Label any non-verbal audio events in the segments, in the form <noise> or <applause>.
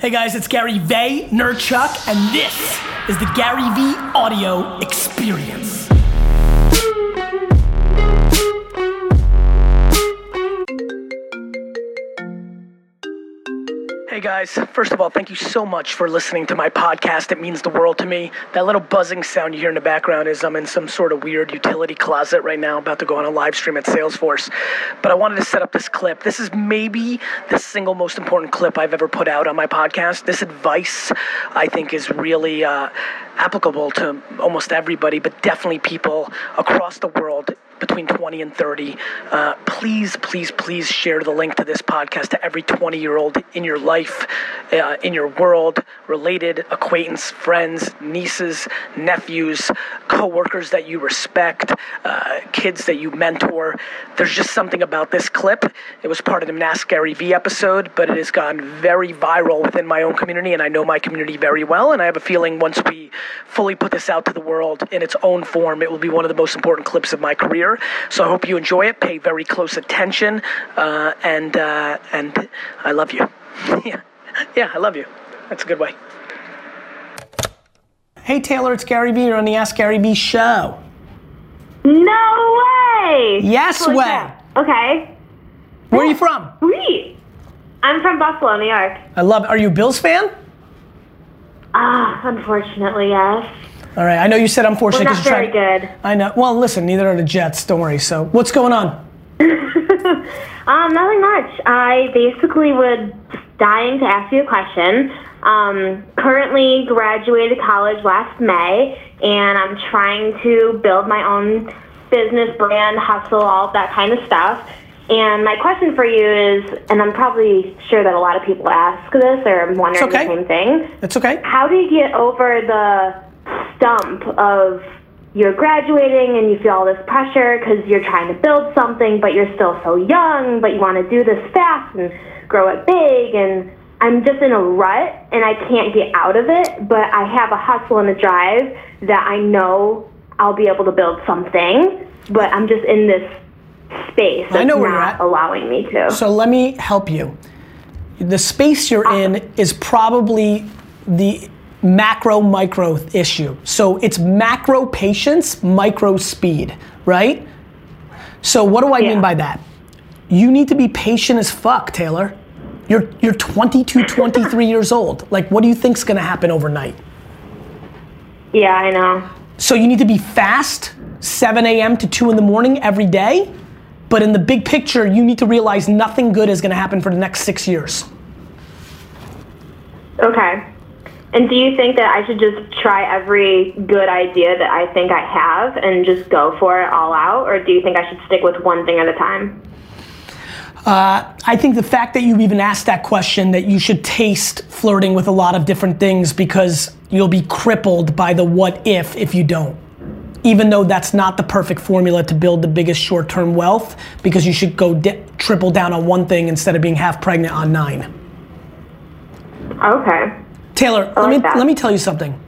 Hey guys, it's Gary Vaynerchuk, and this is the Gary Vee Audio Experience. Hey guys, first of all, thank you so much for listening to my podcast. It means the world to me. That little buzzing sound you hear in the background is I'm in some sort of weird utility closet right now, about to go on a live stream at Salesforce. But I wanted to set up this clip. This is maybe the single most important clip I've ever put out on my podcast. This advice, I think, is really uh, applicable to almost everybody, but definitely people across the world between 20 and 30. Uh, please, please, please share the link to this podcast to every 20 year old in your life, uh, in your world, related, acquaintance, friends, nieces, nephews, coworkers that you respect, uh, kids that you mentor. There's just something about this clip. It was part of the Ask Gary Vee episode, but it has gone very viral within my own community, and I know my community very well. And I have a feeling once we fully put this out to the world in its own form, it will be one of the most important clips of my career. So I hope you enjoy it. Pay very close attention, uh, and uh, and I love you. <laughs> yeah, yeah, I love you. That's a good way. Hey Taylor, it's Gary Vee. You're on the Ask Gary Vee show. No way! Yes Holy way. crap. Okay. Where are you from? Sweet. I'm from Buffalo, New York. I love. Are you a Bills fan? Ah, unfortunately, yes. All right. I know you said unfortunately We're not very good. I know. Well, listen. Neither are the Jets. Don't worry. So, what's going on? <laughs> Um, nothing much. I basically was dying to ask you a question. Um, currently graduated college last May, and I'm trying to build my own business, brand, hustle, all that kind of stuff. And my question for you is, and I'm probably sure that a lot of people ask this or wondering okay. the same thing. It's okay. How do you get over the stump of you're graduating and you feel all this pressure because you're trying to build something, but you're still so young, but you want to do this fast and grow it big and I'm just in a rut and I can't get out of it, but I have a hustle and a drive that I know I'll be able to build something, but I'm just in this space that's I know where you're not allowing me to. So let me help you. The space you're in is probably the macro micro issue. So it's macro patience, micro speed, right? So what do I Yeah. mean by that? You need to be patient as fuck, Taylor. You're you're 22, 23 <laughs> years old. Like what do you think's going to happen overnight? yeah, I know. So you need to be fast, 7 a.m. to 2 in the morning every day. But in the big picture, you need to realize nothing good is going to happen for the next six years. Okay. And do you think that I should just try every good idea that I think I have and just go for it all out? Or do you think I should stick with one thing at a time? Uh, I think the fact that you even asked that question, that you should taste flirting with a lot of different things because you'll be crippled by the what if if you don't. Even though that's not the perfect formula to build the biggest short term wealth, because you should go di- triple down on one thing instead of being half pregnant on nine. Okay. Taylor, I let me that. let me tell you something.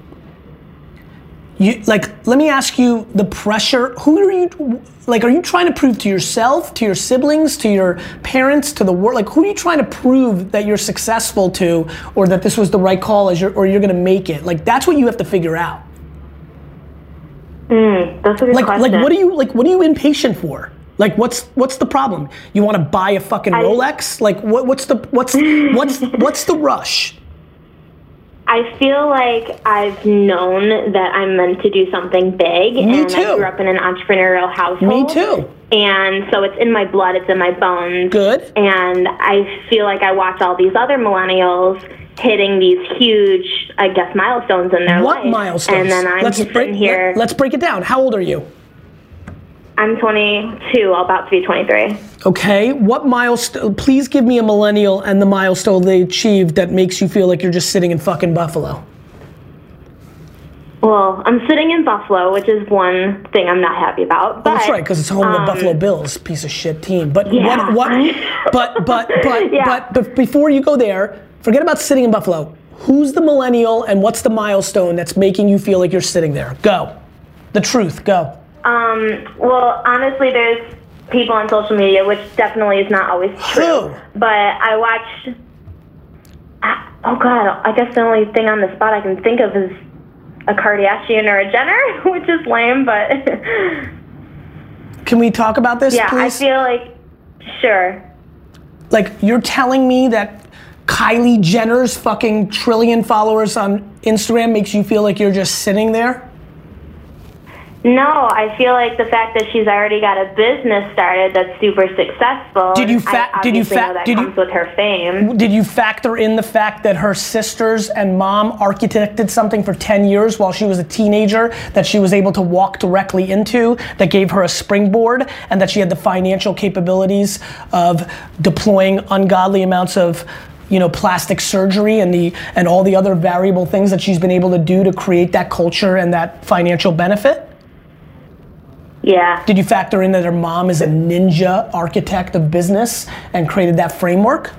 You like let me ask you the pressure. Who are you like? Are you trying to prove to yourself, to your siblings, to your parents, to the world? Like who are you trying to prove that you're successful to, or that this was the right call, as you're, or you're gonna make it? Like that's what you have to figure out. Mm, that's a good Like question. like what are you like? What are you impatient for? Like what's what's the problem? You want to buy a fucking I- Rolex? Like what, what's the what's what's what's the rush? I feel like I've known that I'm meant to do something big. Me and too. I grew up in an entrepreneurial household. Me too. And so it's in my blood, it's in my bones. Good. And I feel like I watch all these other millennials hitting these huge, I guess, milestones in their lives. What life. milestones? And then I'm let's just break, sitting here. Let, us break it down. How old are you? I'm 22, about to be 23. Okay. What milestone? Please give me a millennial and the milestone they achieved that makes you feel like you're just sitting in fucking Buffalo. Well, I'm sitting in Buffalo, which is one thing I'm not happy about. But, That's right, because it's home of the um, Buffalo Bills, piece of shit team. But Yeah. what? What? But but <laughs> but Yeah. but but before you go there, forget about sitting in Buffalo. Who's the millennial and what's the milestone that's making you feel like you're sitting there? Go. The truth. Go. Um, well, honestly, there's people on social media, which definitely is not always true. But I watched. I, oh god, I guess the only thing on the spot I can think of is a Kardashian or a Jenner, <laughs> which is lame, but Can we talk about this, yeah, please? I feel like sure. like you're telling me that Kylie Jenner's fucking trillion followers on Instagram makes you feel like you're just sitting there? No, I feel like the fact that she's already got a business started that's super successful. Did you and fa- did you obviously fa- know did you- with her fame. Did you factor in the fact that her sisters and mom architected something for 10 years while she was a teenager that she was able to walk directly into that gave her a springboard and that she had the financial capabilities of deploying ungodly amounts of you know plastic surgery and the and all the other variable things that she's been able to do to create that culture and that financial benefit? Yeah. Did you factor in that her mom is a ninja architect of business and created that framework?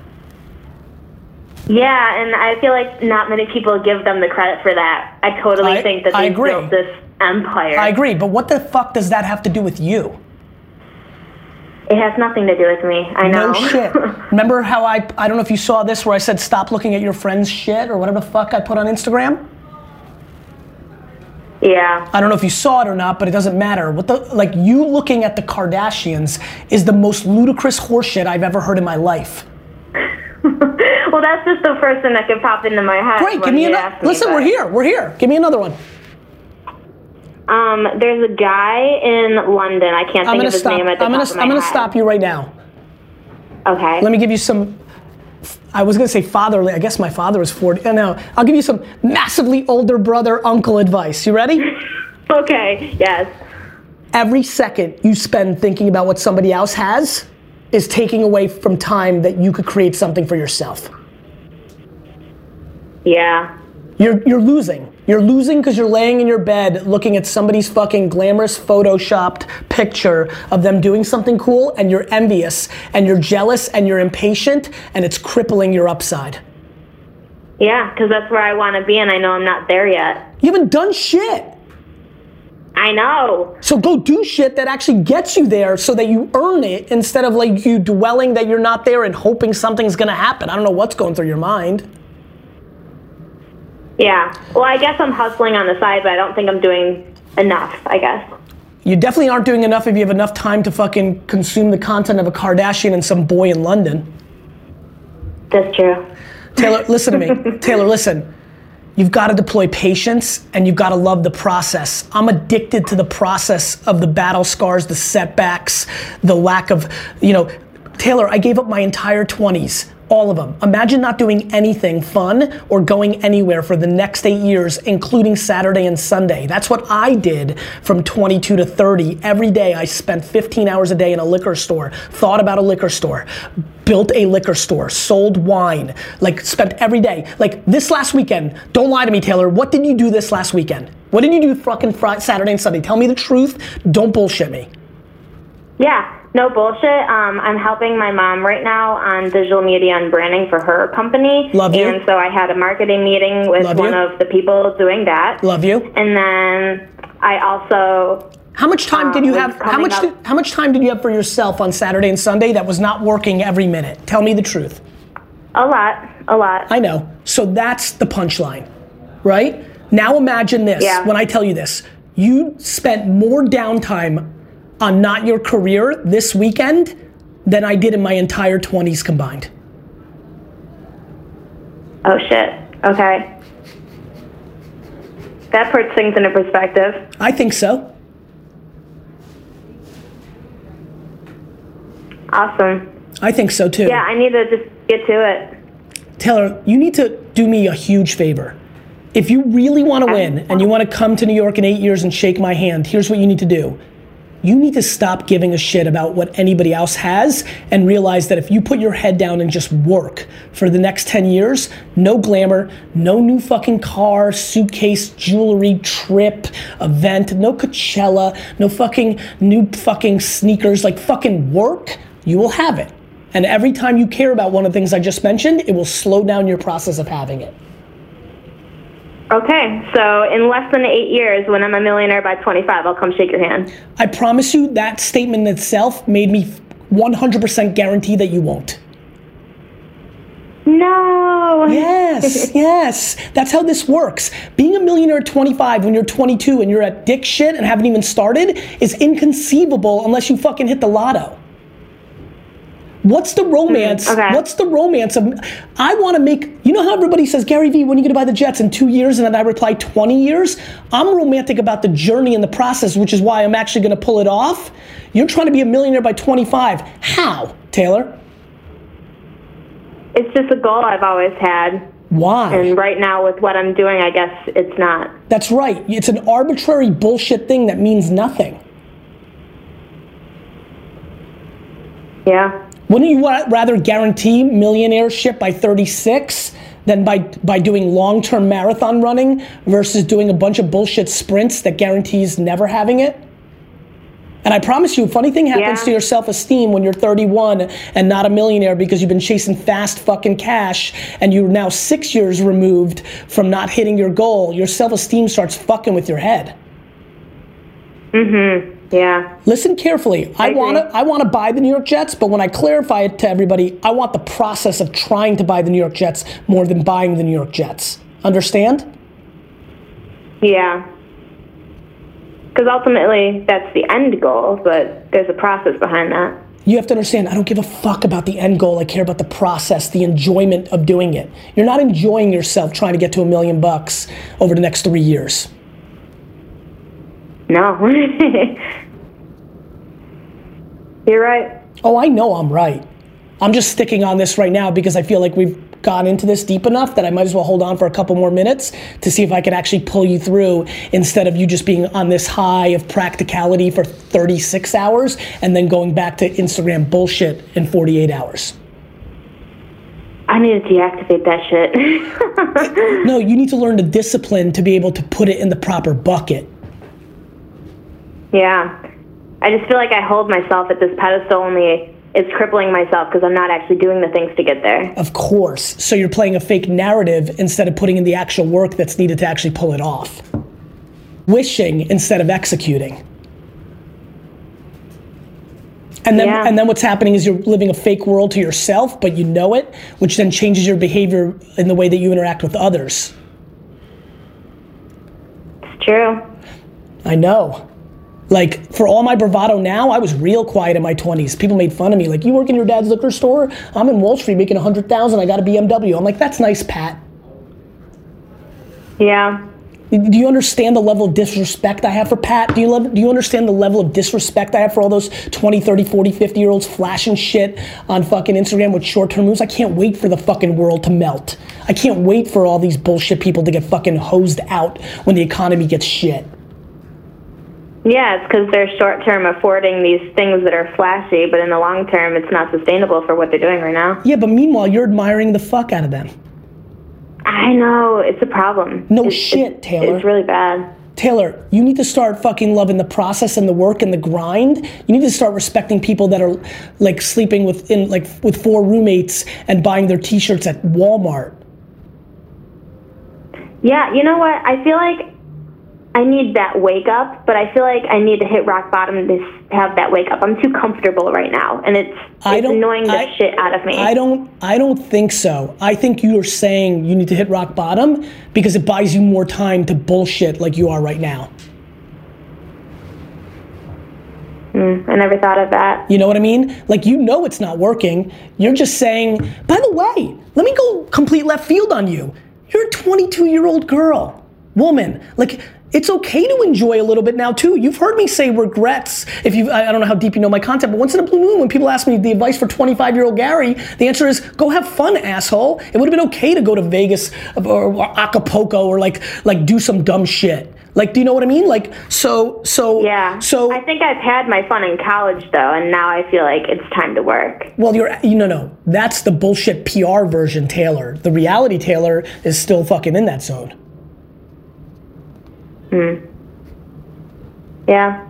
Yeah, and I feel like not many people give them the credit for that. I totally I- think that they built this empire. I agree, but what the fuck does that have to do with you? It has nothing to do with me. I know. No shit. <laughs> Remember how I I don't know if you saw this where I said stop looking at your friend's shit or whatever the fuck I put on Instagram? Yeah. I don't know if you saw it or not, but it doesn't matter. What the like you looking at the Kardashians is the most ludicrous horseshit I've ever heard in my life. <laughs> well, that's just the first thing that could pop into my head. Great, give me another. ask me, Listen, we're here. We're here. Give me another one. Um, there's a guy in London. I can't I'm think of his stop. name at the I'm gonna of my I'm gonna head. stop you right now. Okay. Let me give you some. I was gonna say fatherly. I guess my father is 40. uh, No, I'll give you some massively older brother uncle advice. You ready? <laughs> okay. Yes. Every second you spend thinking about what somebody else has is taking away from time that you could create something for yourself. Yeah. You're, you're losing. You're losing because you're laying in your bed looking at somebody's fucking glamorous photoshopped picture of them doing something cool and you're envious and you're jealous and you're impatient and it's crippling your upside. Yeah, because that's where I want to be, and I know I'm not there yet. You haven't done shit. I know. So go do shit that actually gets you there so that you earn it instead of like you dwelling that you're not there and hoping something's gonna happen. I don't know what's going through your mind. Yeah. Well, I guess I'm hustling on the side, but I don't think I'm doing enough. I guess. You definitely aren't doing enough if you have enough time to fucking consume the content of a Kardashian and some boy in London. That's true. Taylor, <laughs> listen to me. Taylor, listen. You've got to deploy patience and you've got to love the process. I'm addicted to the process of the battle scars, the setbacks, the lack of, you know, Taylor, I gave up my entire 20s, all of them. Imagine not doing anything fun or going anywhere for the next eight years, including Saturday and Sunday. That's what I did from 22 to 30. Every day I spent 15 hours a day in a liquor store, thought about a liquor store, built a liquor store, sold wine, like spent every day. Like this last weekend, don't lie to me, Taylor. What did you do this last weekend? What did you do fucking Friday, Saturday and Sunday? Tell me the truth. Don't bullshit me. Yeah. No bullshit. Um, I'm helping my mom right now on digital media and branding for her company. Love you. And so I had a marketing meeting with Love one you. of the people doing that. Love you. And then I also How much time did you Um, have? How much? up- Did, how much time did you have for yourself on Saturday and Sunday that was not working every minute? Tell me the truth. a lot, a lot. I know. So that's the punchline, right? Now imagine this. Yeah. When I tell you this, you spent more downtime on not your career this weekend than I did in my entire 20s combined. Oh shit. Okay. That puts things into perspective. I think so. Awesome. I think so too. Yeah, I need to just get to it. Taylor, you need to do me a huge favor. If you really want to win and you want to come to New York in eight years and shake my hand, here's what you need to do. You need to stop giving a shit about what anybody else has and realize that if you put your head down and just work for the next 10 years, no glamour, no new fucking car, suitcase, jewelry, trip, event, no Coachella, no fucking new fucking sneakers, like fucking work, you will have it. And every time you care about one of the things I just mentioned, it will slow down your process of having it. Okay, so in less than eight years, when I'm a millionaire by 25, I'll come shake your hand. I promise you that statement itself made me 100% guarantee that you won't. No. Yes. Yes, <laughs> yes. That's how this works. Being a millionaire at 25 when you're 22 and you're at dick shit and haven't even started is inconceivable unless you fucking hit the lotto. What's the romance? Mm, okay. What's the romance of? I want to make. You know how everybody says, Gary Vee, when are you going to buy the Jets in two years? And then I reply, 20 years. I'm romantic about the journey and the process, which is why I'm actually going to pull it off. You're trying to be a millionaire by 25. How, Taylor? It's just a goal I've always had. Why? And right now, with what I'm doing, I guess it's not. That's right. It's an arbitrary bullshit thing that means nothing. Yeah. Wouldn't you rather guarantee millionaireship by 36 than by, by doing long term marathon running versus doing a bunch of bullshit sprints that guarantees never having it? And I promise you, funny thing happens Yeah. to your self esteem when you're 31 and not a millionaire because you've been chasing fast fucking cash and you're now six years removed from not hitting your goal. Your self esteem starts fucking with your head. Mm-hmm. Yeah. Listen carefully. I, agree. want to I want to buy the New York Jets, but when I clarify it to everybody, I want the process of trying to buy the New York Jets more than buying the New York Jets. Understand? Yeah. Because ultimately, that's the end goal, but there's a process behind that. You have to understand, I don't give a fuck about the end goal. I care about the process, the enjoyment of doing it. You're not enjoying yourself trying to get to a million bucks over the next 3 years. No. <laughs> You're right. Oh, I know I'm right. I'm just sticking on this right now because I feel like we've gone into this deep enough that I might as well hold on for a couple more minutes to see if I can actually pull you through instead of you just being on this high of practicality for 36 hours and then going back to Instagram bullshit in 48 hours. I need to deactivate that shit. <laughs> No, you need to learn the discipline to be able to put it in the proper bucket. yeah. I just feel like I hold myself at this pedestal only it's crippling myself because I'm not actually doing the things to get there. Of course. So you're playing a fake narrative instead of putting in the actual work that's needed to actually pull it off. Wishing instead of executing. And then, Yeah. and then what's happening is you're living a fake world to yourself, but you know it, which then changes your behavior in the way that you interact with others. It's true. I know. Like for all my bravado now, I was real quiet in my 20s. People made fun of me. Like, you work in your dad's liquor store? I'm in Wall Street making 100,000. I got a BMW. I'm like, that's nice, Pat. Yeah. Do you understand the level of disrespect I have for Pat? Do you, love, do you understand the level of disrespect I have for all those 20, 30, 40, 50 year olds flashing shit on fucking Instagram with short term moves? I can't wait for the fucking world to melt. I can't wait for all these bullshit people to get fucking hosed out when the economy gets shit. Yeah, it's because they're short term affording these things that are flashy, but in the long term, it's not sustainable for what they're doing right now. Yeah, but meanwhile, you're admiring the fuck out of them. I know, it's a problem. No It's- shit, it's- Taylor. It's really bad. Taylor, you need to start fucking loving the process and the work and the grind. You need to start respecting people that are like sleeping with in like with four roommates and buying their t-shirts at Walmart. Yeah, you know what? I feel like I need that wake up, but I feel like I need to hit rock bottom to have that wake up. I'm too comfortable right now, and it's, it's annoying the I- shit out of me. I don't I don't think so. I think you are saying you need to hit rock bottom because it buys you more time to bullshit like you are right now. Mm, I never thought of that. You know what I mean? Like you know it's not working. You're just saying, by the way, let me go complete left field on you. You're a 22 year old girl, woman. Like it's okay to enjoy a little bit now too. You've heard me say regrets. If you, I don't know how deep you know my content, but once in a blue moon, when people ask me the advice for 25 year old Gary, the answer is go have fun, asshole. It would have been okay to go to Vegas or, or Acapulco or like like do some dumb shit. Like, do you know what I mean? Like, so so Yeah. So I think I've had my fun in college though, and now I feel like it's time to work. Well, you're you know no. That's the bullshit PR version, Taylor. The reality Taylor is still fucking in that zone. Hmm. Yeah.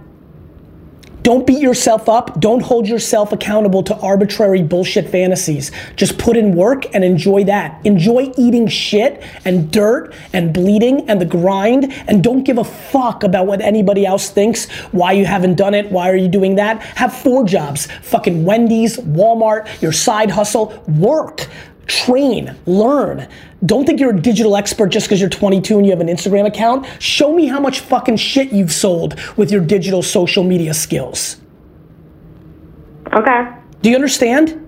Don't beat yourself up. Don't hold yourself accountable to arbitrary bullshit fantasies. Just put in work and enjoy that. Enjoy eating shit and dirt and bleeding and the grind and don't give a fuck about what anybody else thinks, why you haven't done it, why are you doing that. Have four jobs. Fucking Wendy's, Walmart, your side hustle, work. Train, learn. Don't think you're a digital expert just because you're 22 and you have an Instagram account. Show me how much fucking shit you've sold with your digital social media skills. Okay. Do you understand?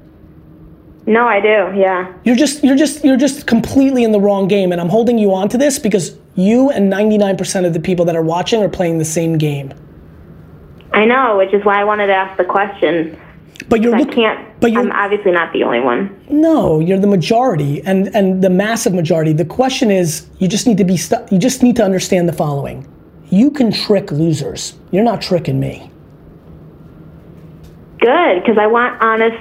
No, I do. Yeah. You're just you're just you're just completely in the wrong game and I'm holding you onto this because you and 99% of the people that are watching are playing the same game. I know, which is why I wanted to ask the question. But you're I can't. but you're I'm obviously not the only one. No, you're the majority and and the massive majority. The question is you just need to be stu- you just need to understand the following. You can trick losers. You're not tricking me. Good, because I want honest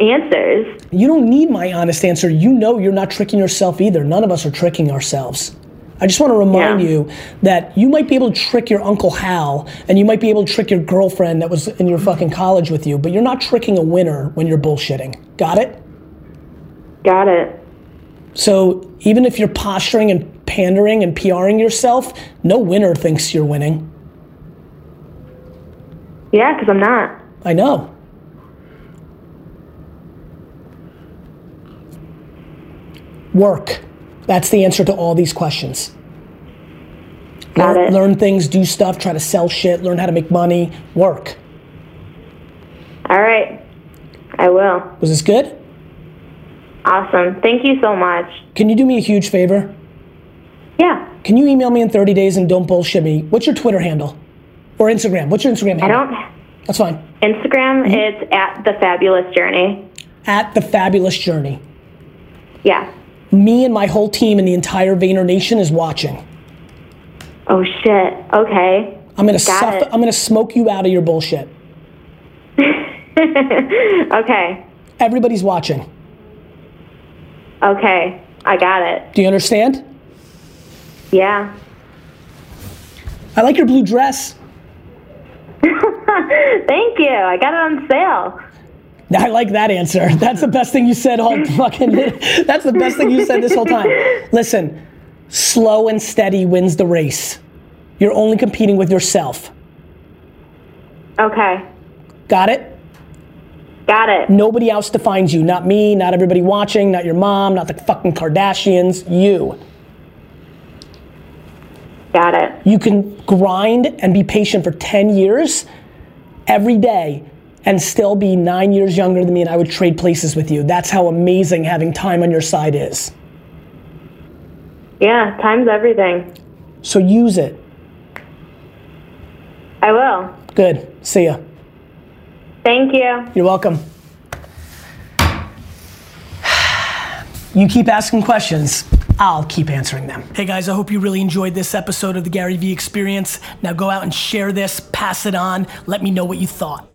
answers. You don't need my honest answer. You know you're not tricking yourself either. None of us are tricking ourselves. I just want to remind Yeah. you that you might be able to trick your Uncle Hal and you might be able to trick your girlfriend that was in your fucking college with you, but you're not tricking a winner when you're bullshitting. Got it? Got it. So even if you're posturing and pandering and PRing yourself, no winner thinks you're winning. Yeah, because I'm not. I know. Work. That's the answer to all these questions. Got learn, it. learn things, do stuff, try to sell shit, learn how to make money, work. All right. I will. Was this good? Awesome. Thank you so much. Can you do me a huge favor? Yeah. Can you email me in 30 days and don't bullshit me? What's your Twitter handle? Or Instagram? What's your Instagram I don't. That's fine. Instagram, Mm-hmm. it's at the fabulous journey. At the fabulous journey. Yeah. Me and my whole team and the entire Vayner Nation is watching. Oh shit. Okay. I'm gonna suff-. I'm gonna smoke you out of your bullshit. <laughs> Okay. Everybody's watching. Okay. I got it. Do you understand? Yeah. I like your blue dress. <laughs> Thank you. I got it on sale. I like that answer. <laughs> That's the best thing you said all <laughs> fucking. That's the best thing you said this whole time. Listen, slow and steady wins the race. You're only competing with yourself. Okay. Got it? Got it. Nobody else defines you. Not me, not everybody watching, not your mom, not the fucking Kardashians. You. Got it. You can grind and be patient for 10 years every day and still be nine years younger than me, and I would trade places with you. That's how amazing having time on your side is. Yeah. Time's everything. So use it. I will. Good. See ya. Thank you. You're welcome. You keep asking questions. I'll keep answering them. Hey guys, I hope you really enjoyed this episode of the Gary Vee Experience. Now go out and share this, pass it on, let me know what you thought.